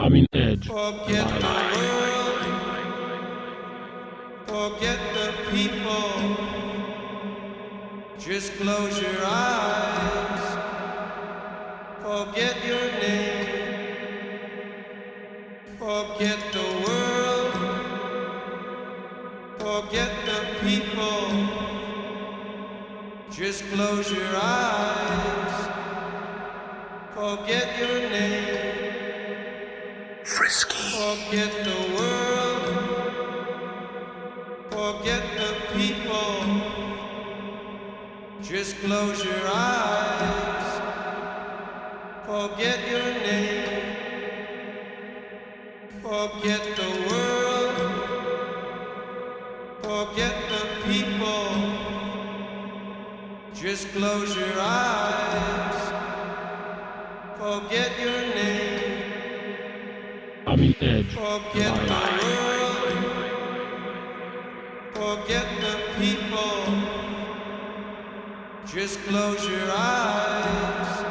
I'm in edge. Forget the world. Forget the people. Just close your eyes. Forget your name. Forget the world. Forget the people. Just close your eyes. Forget your name. Forget the world. Forget the people. Just close your eyes. Forget your name. Forget the world. Forget the people. Just close your eyes. Forget your name. I'm edge. Forget the world. Forget the people. Just close your eyes.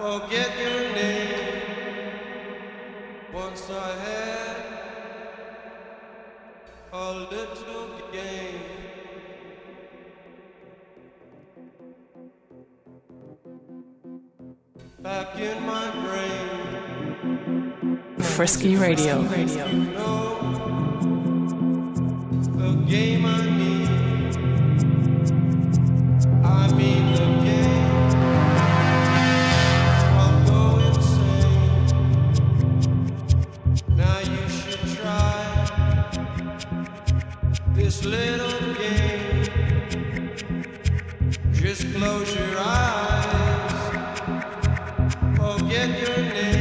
Forget your name. Once I had a little game. Back in my brain. Frisky Radio. close your eyes. Forget your name.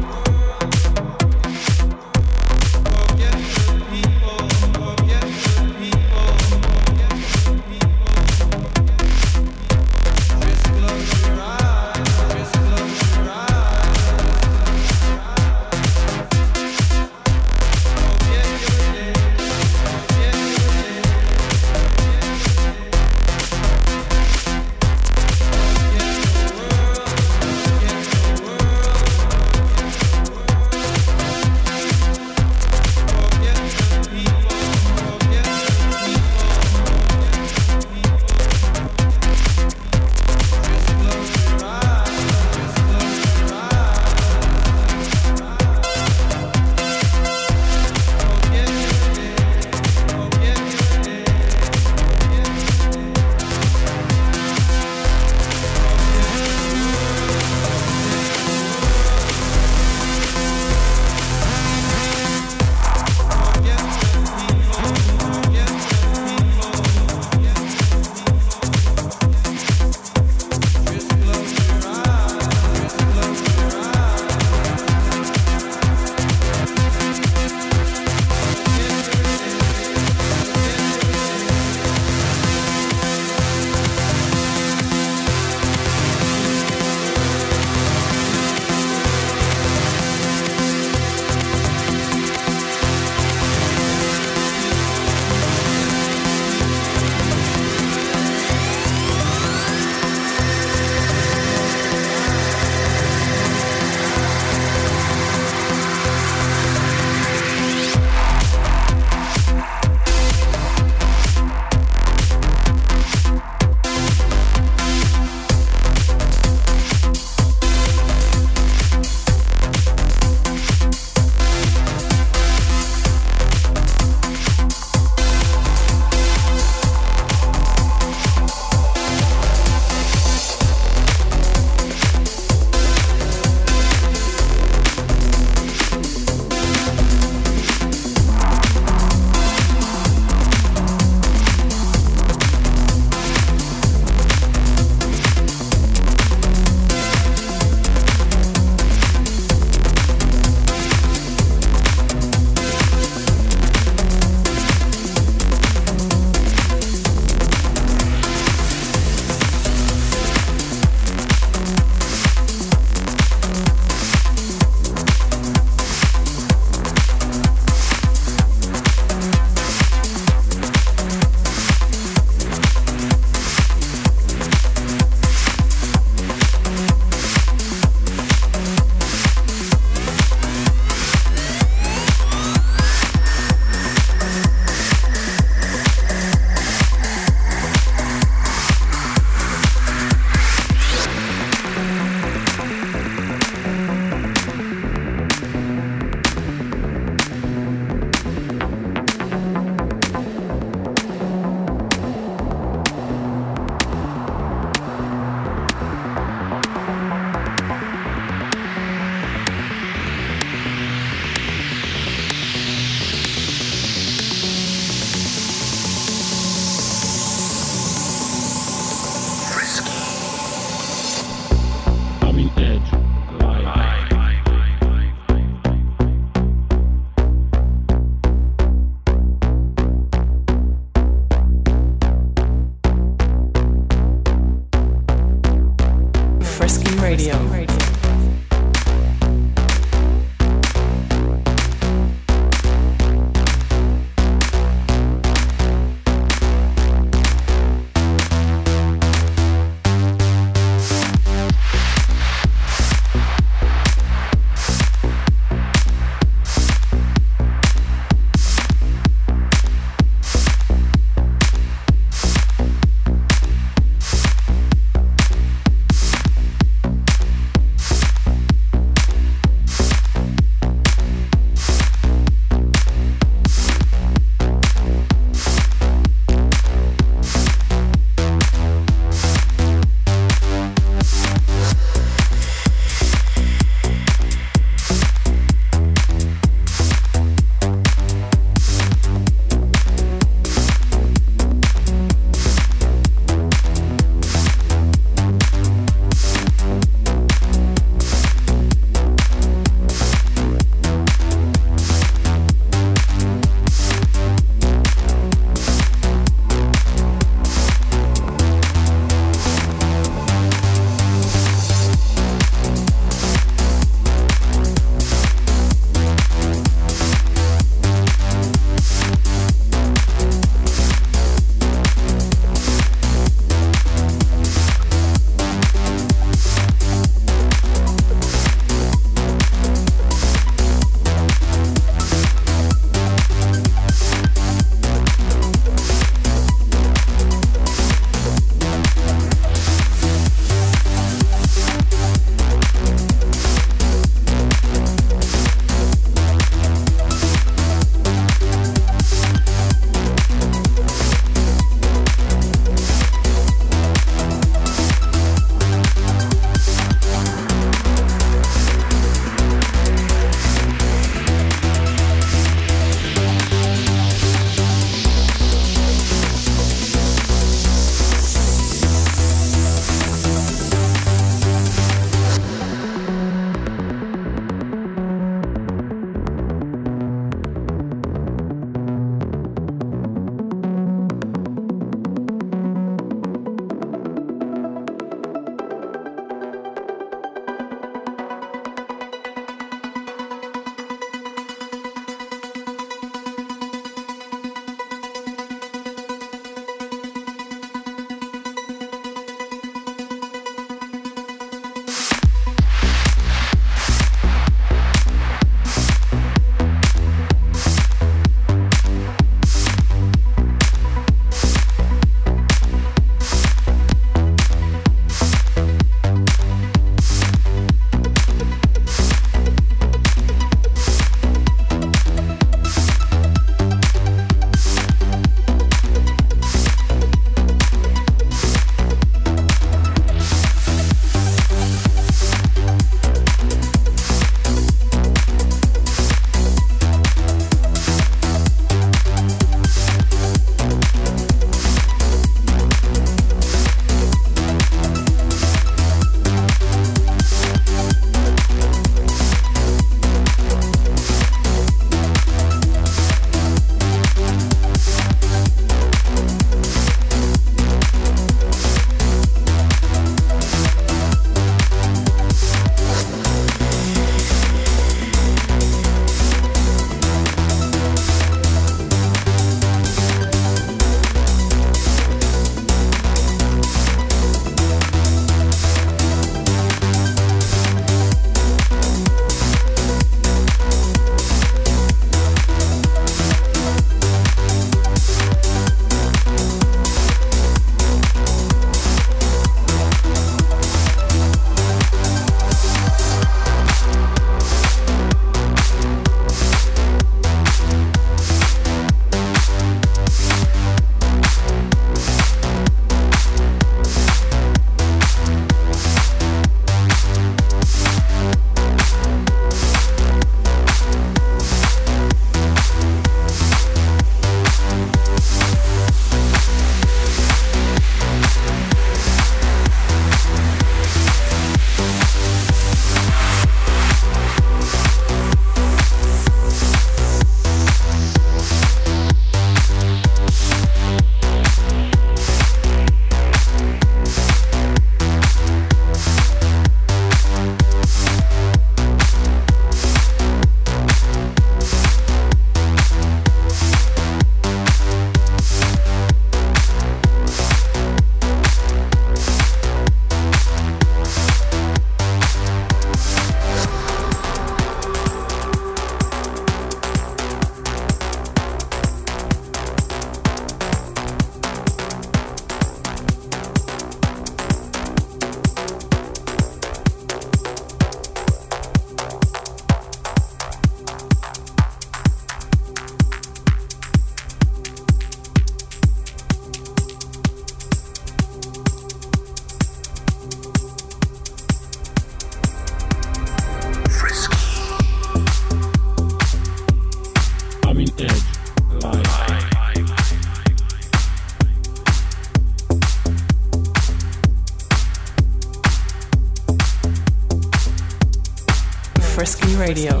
Radio.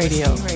Radio.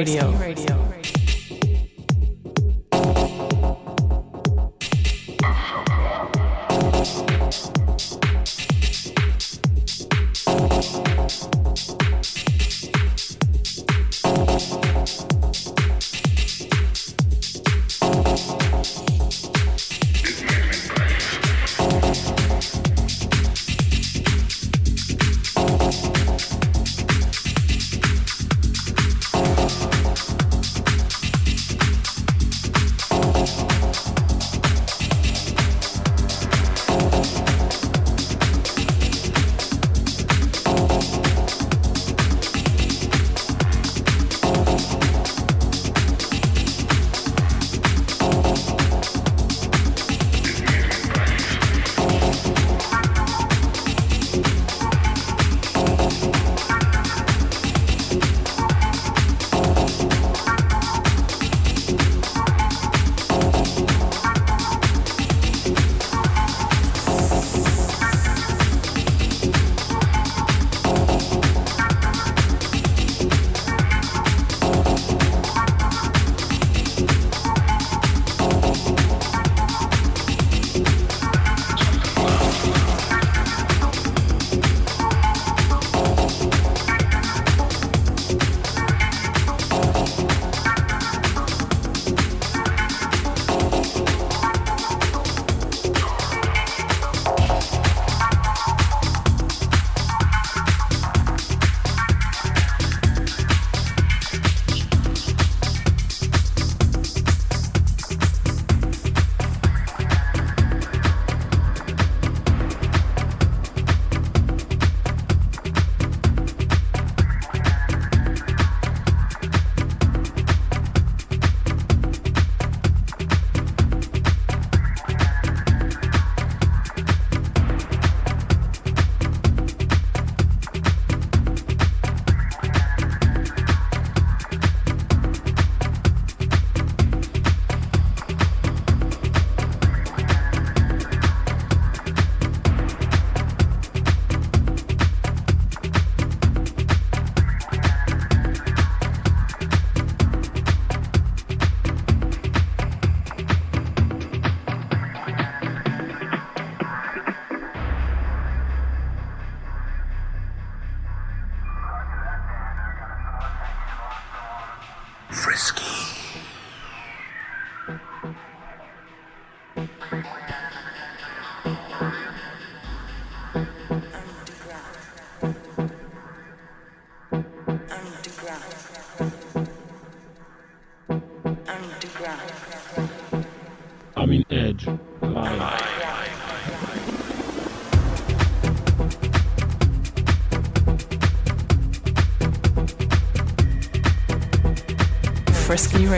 Radio.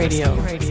Radio.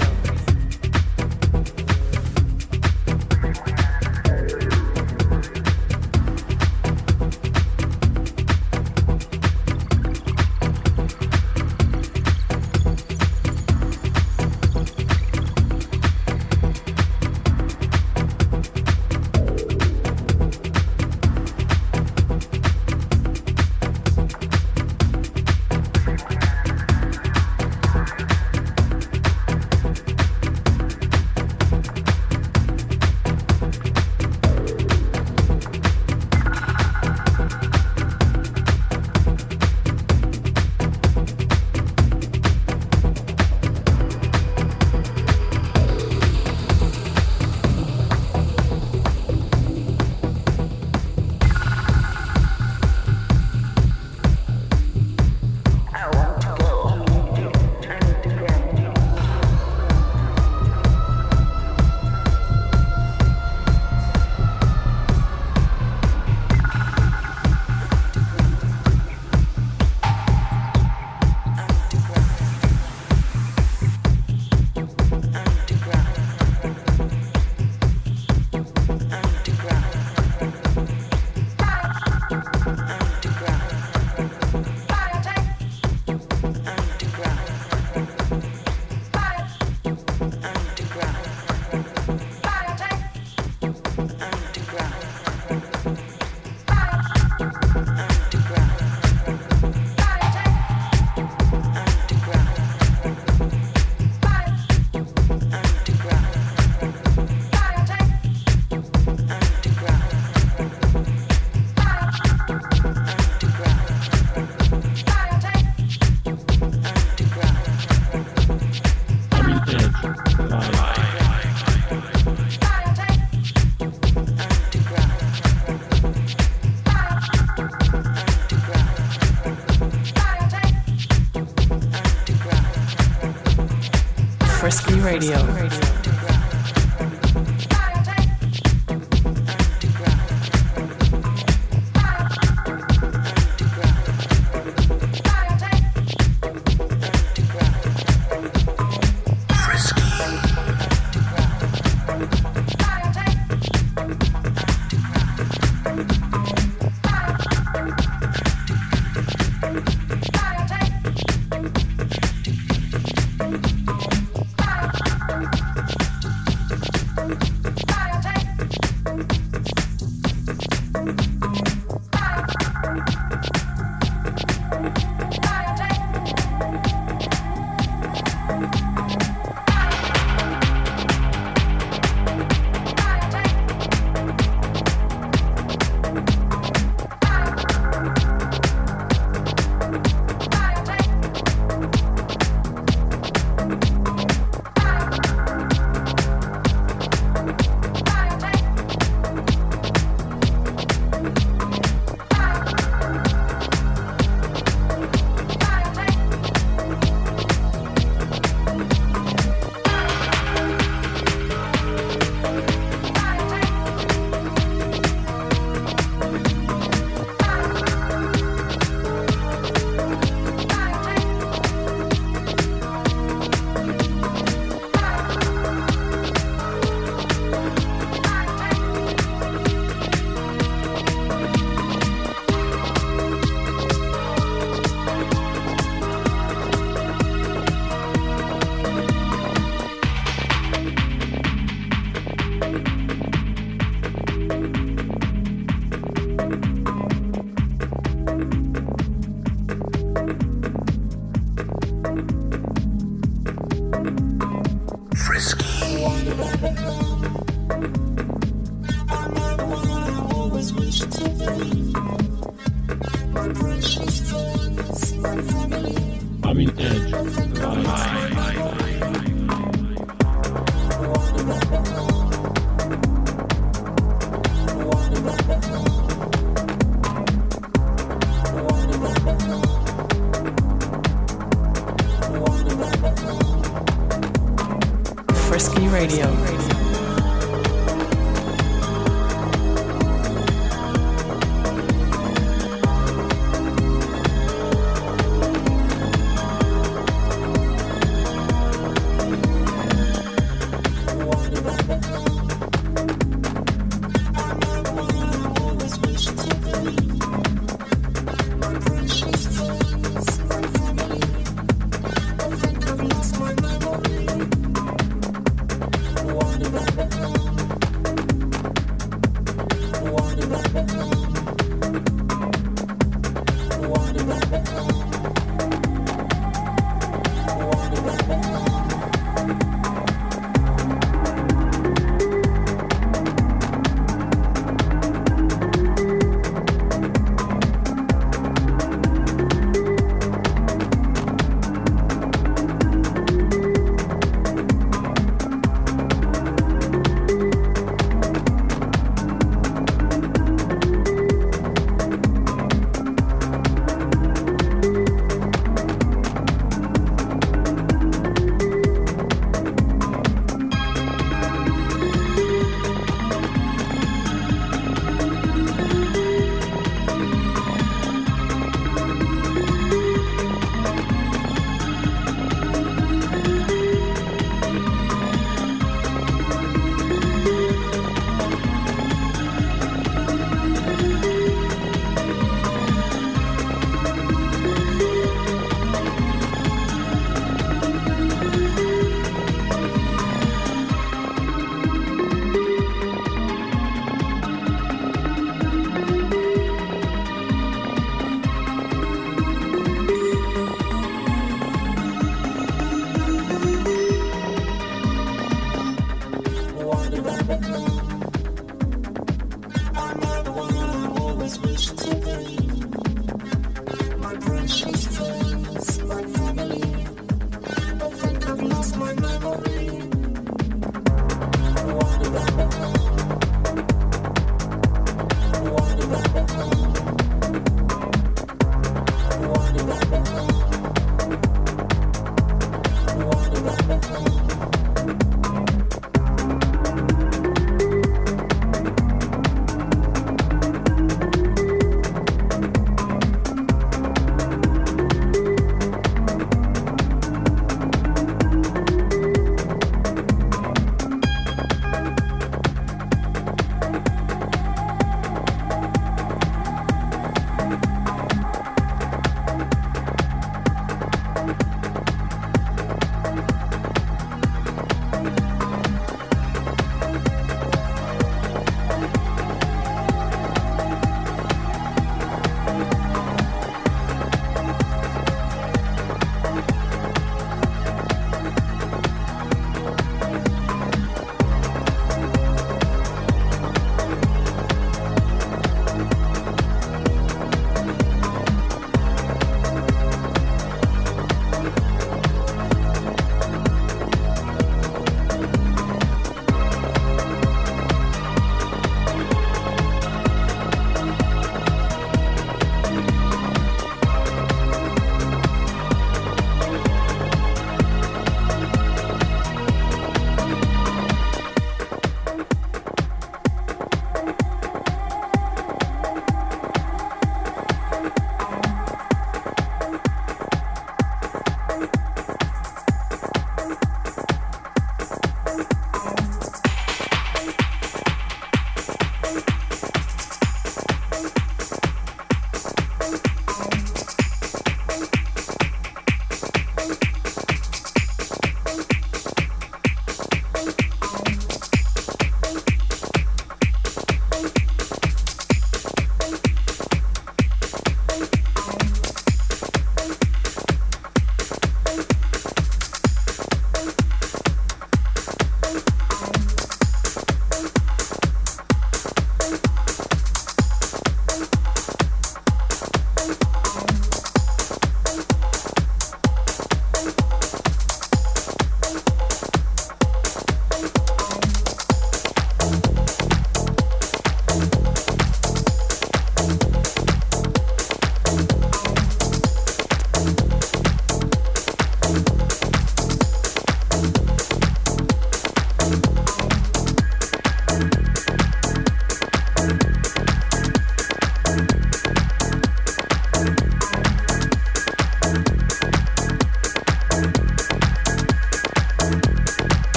Radio.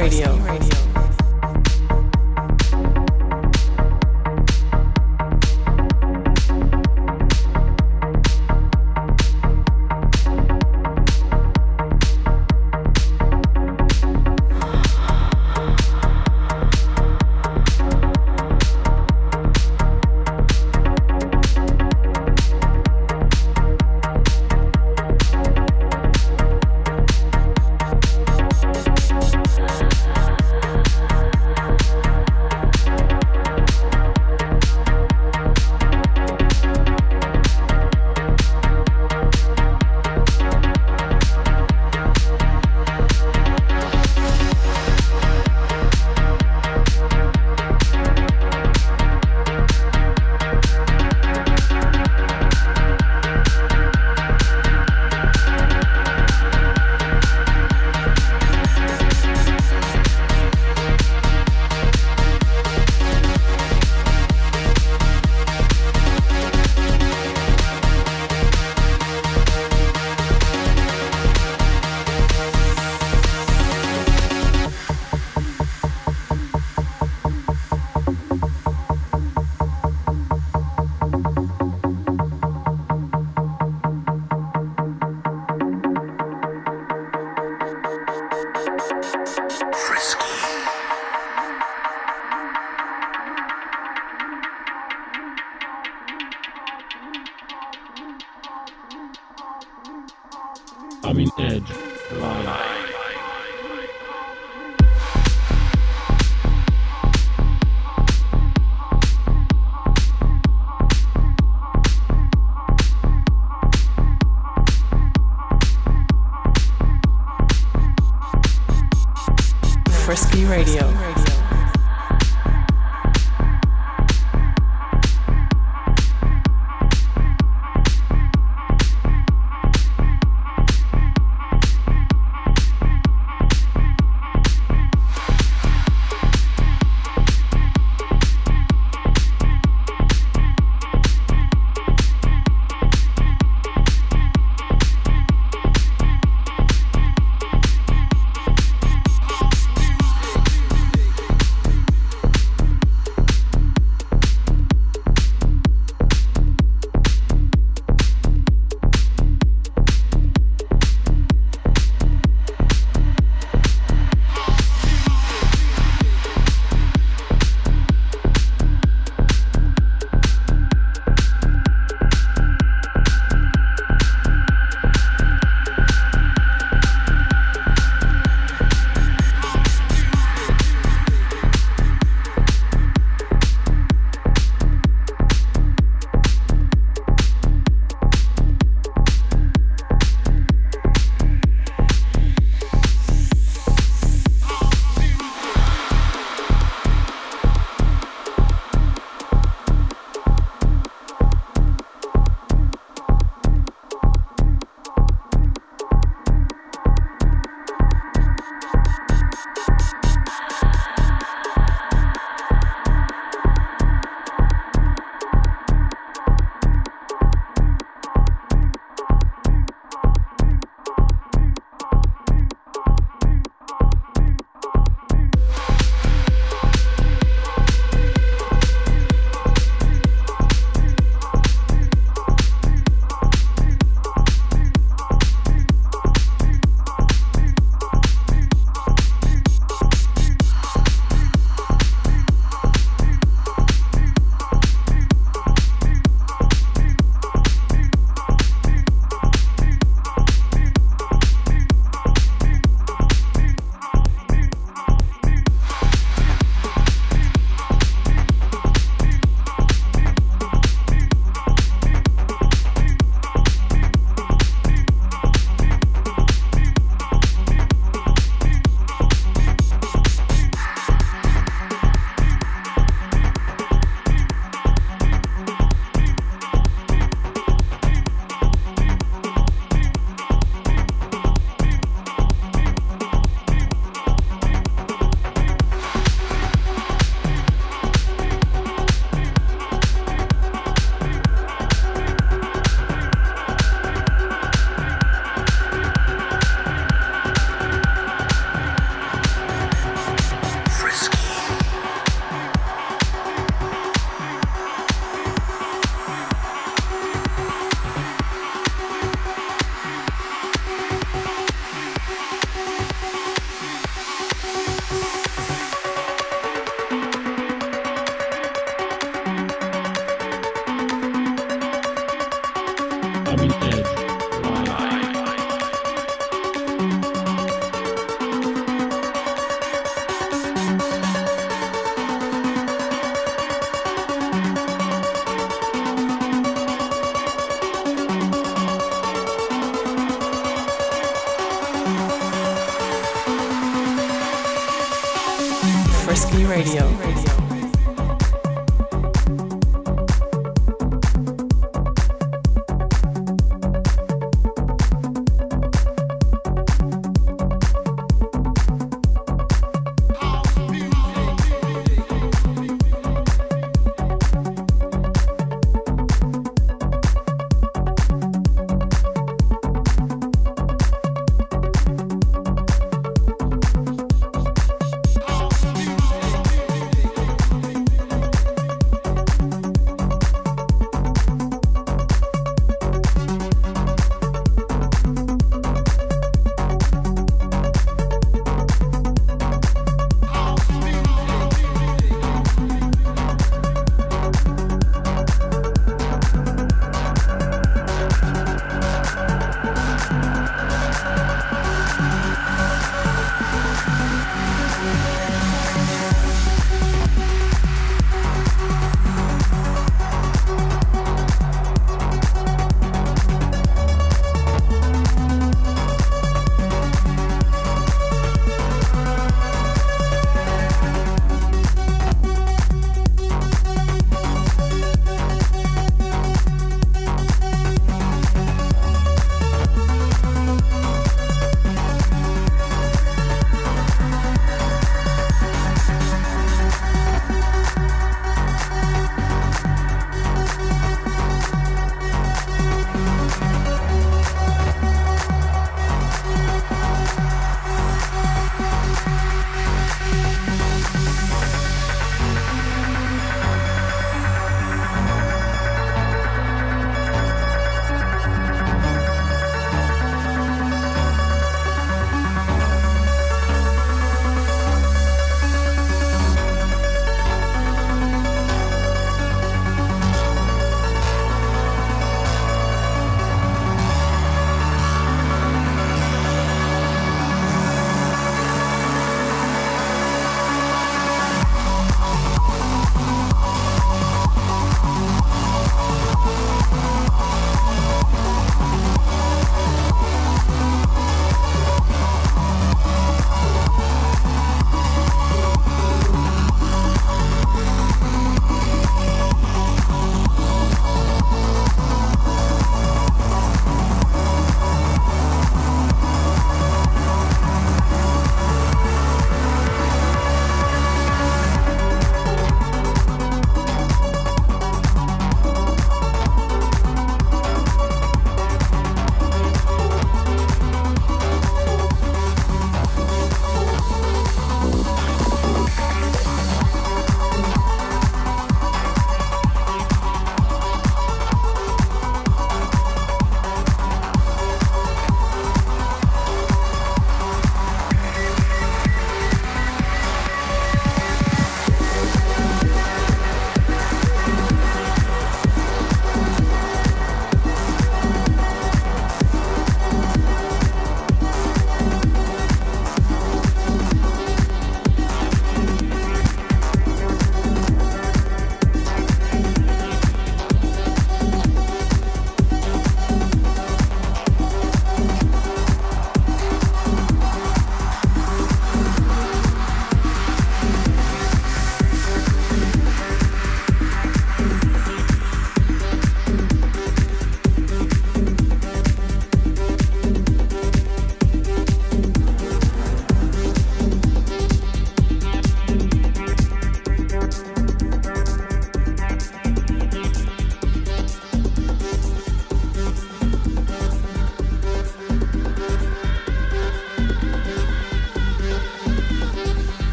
Radio. I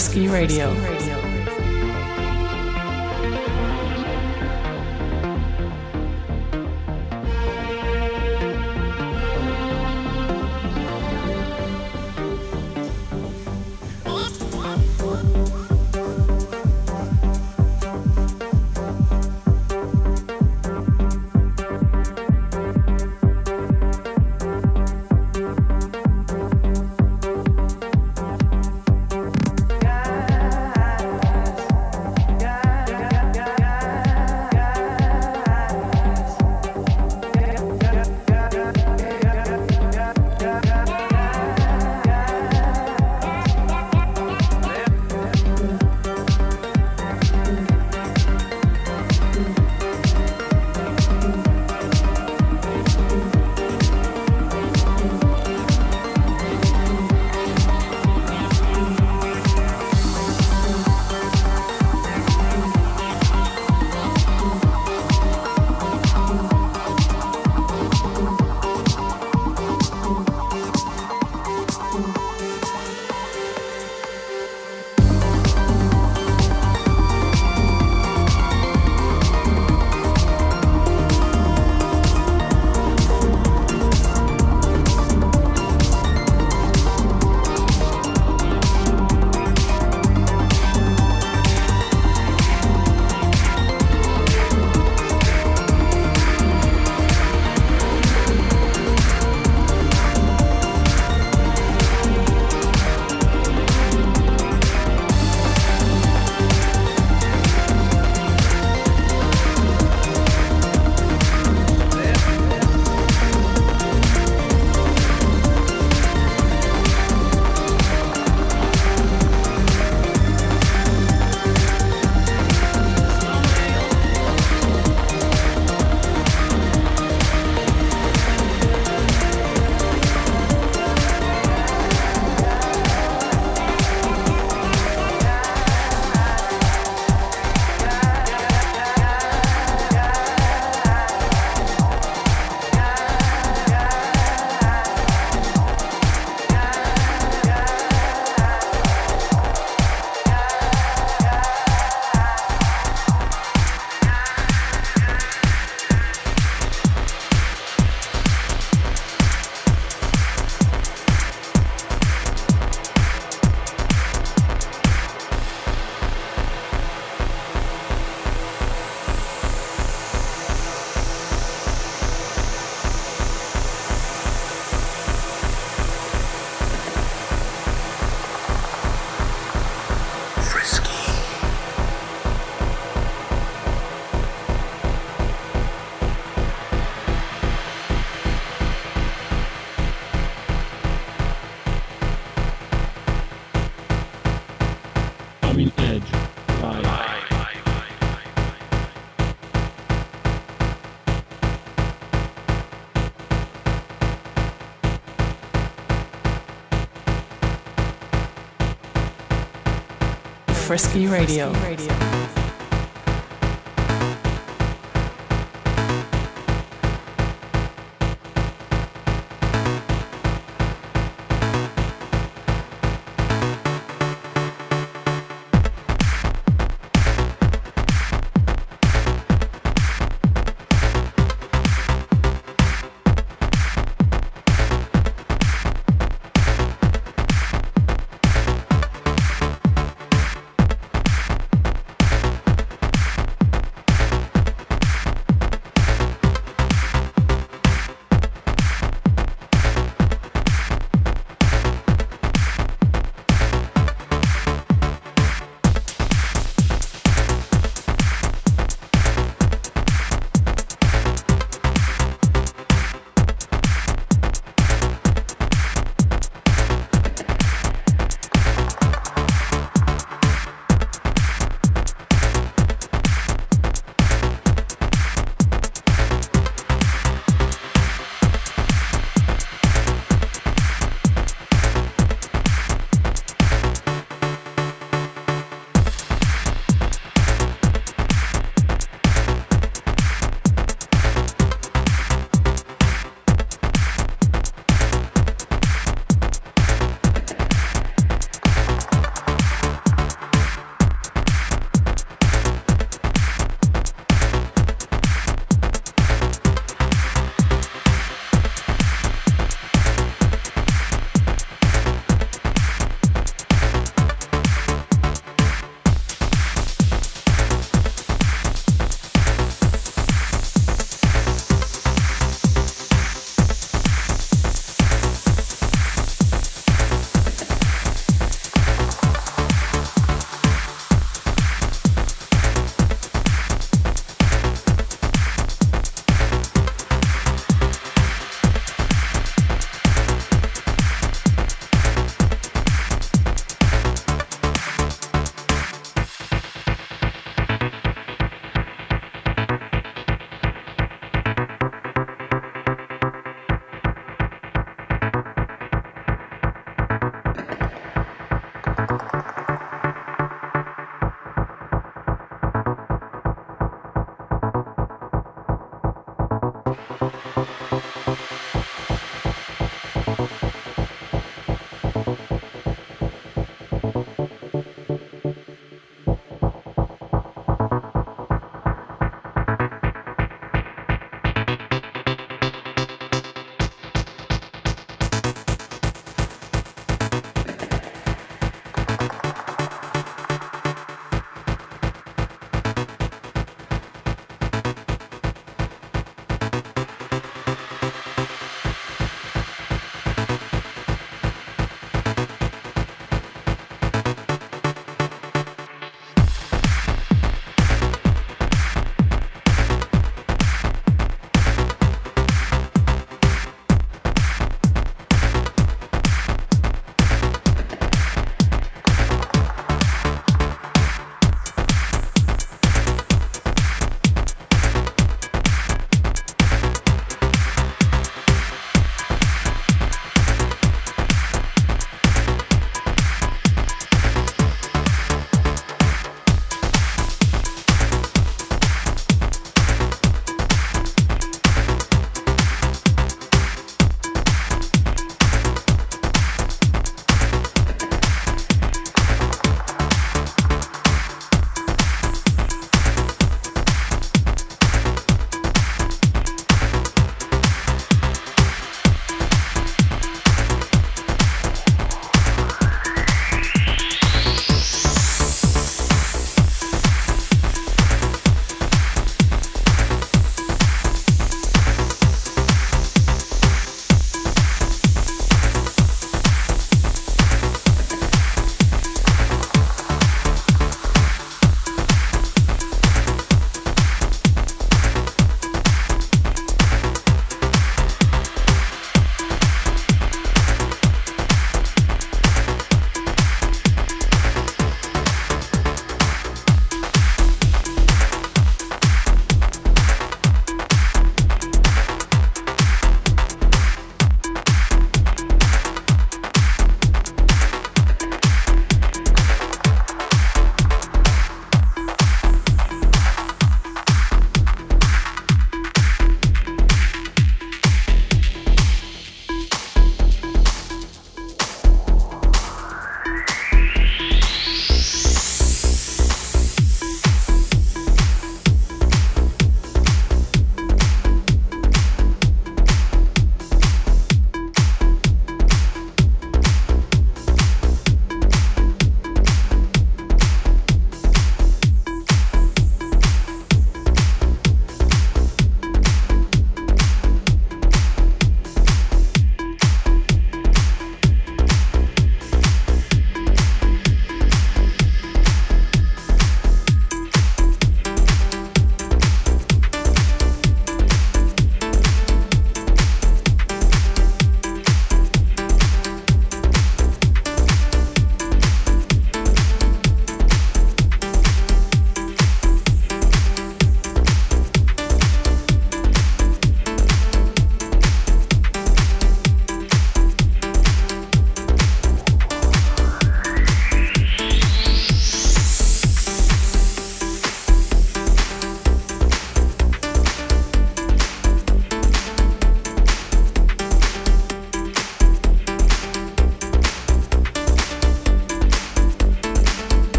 Frisky Radio. I'm Frisky Radio.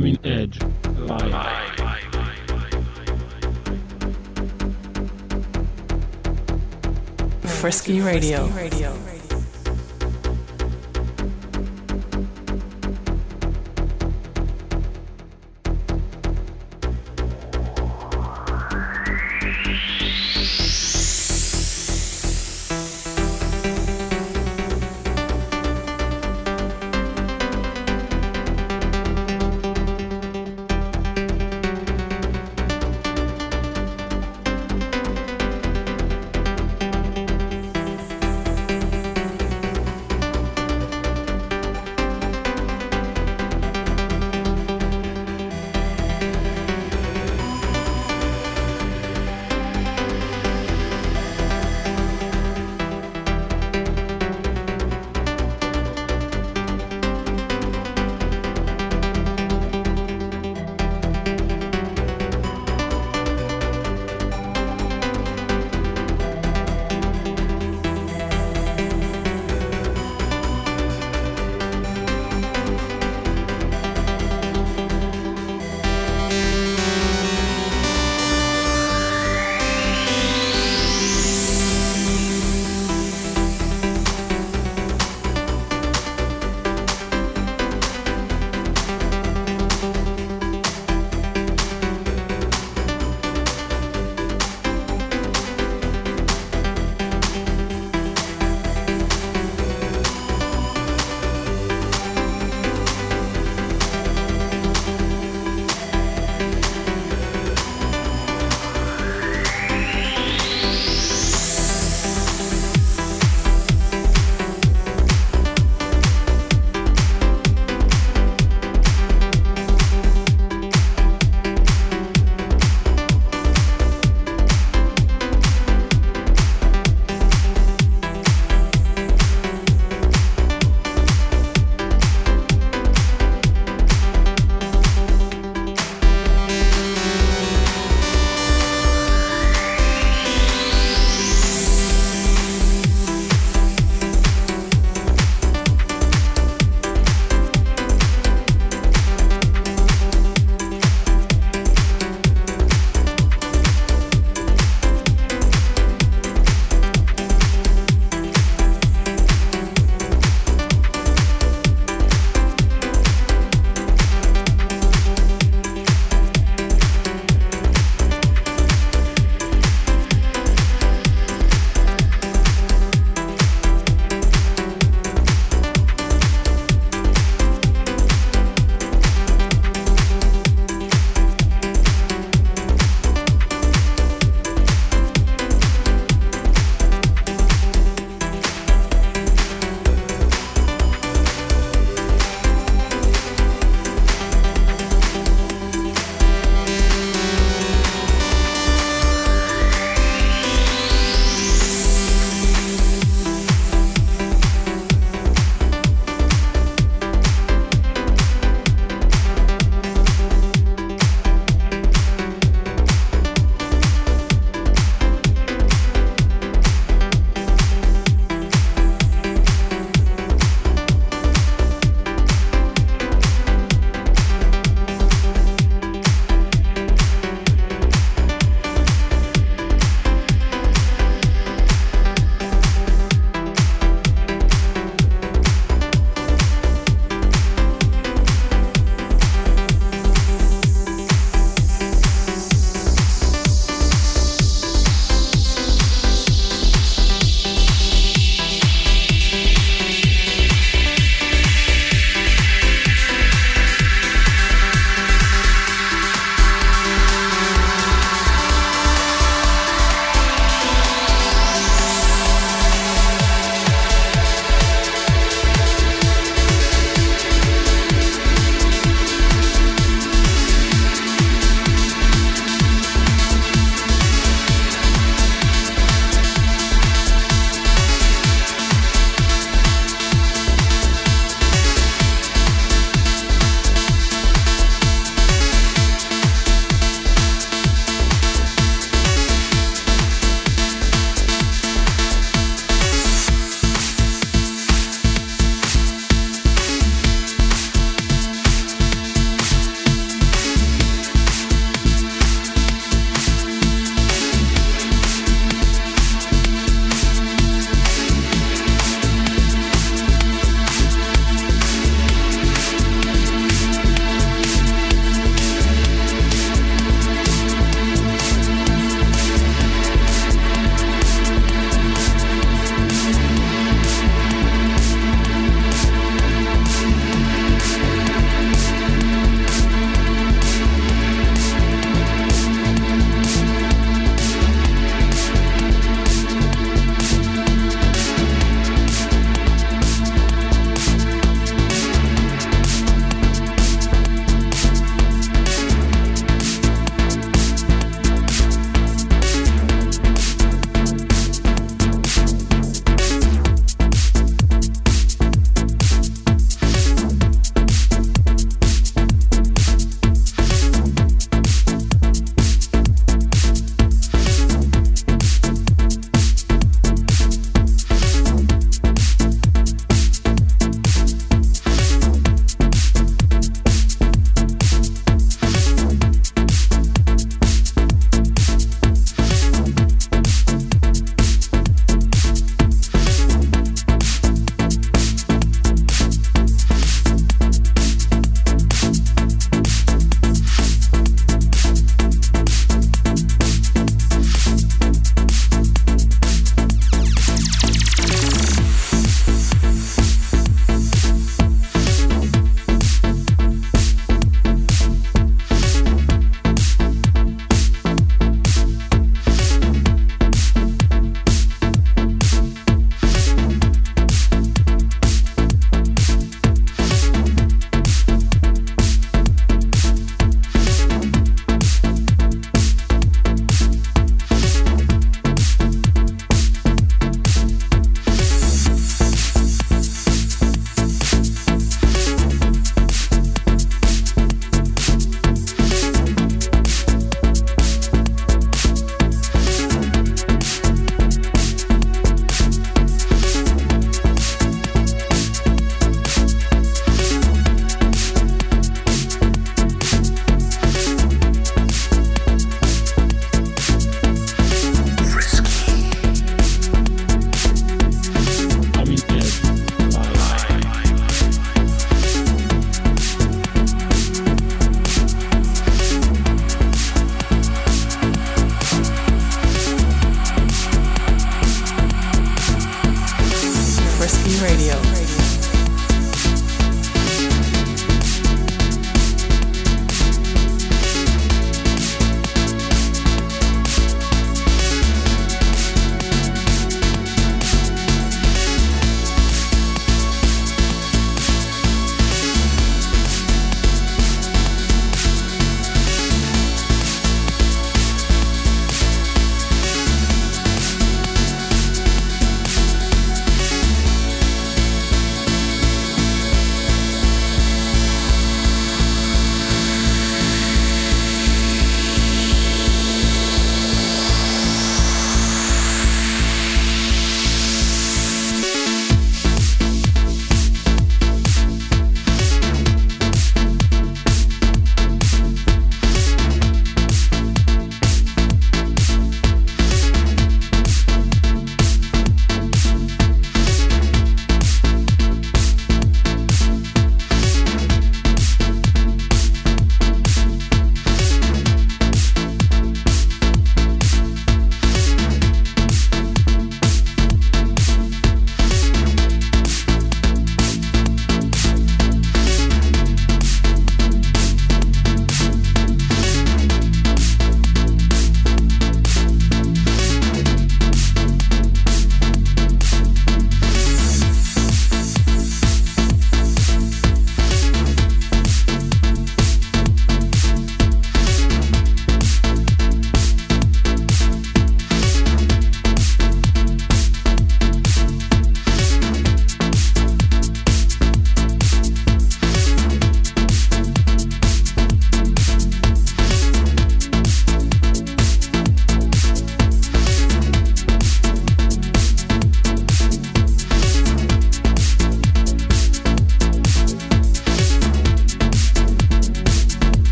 Coming Edge Live. Frisky Radio.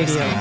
Radio.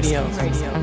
Frisky Radio.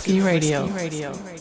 Radio. Radio.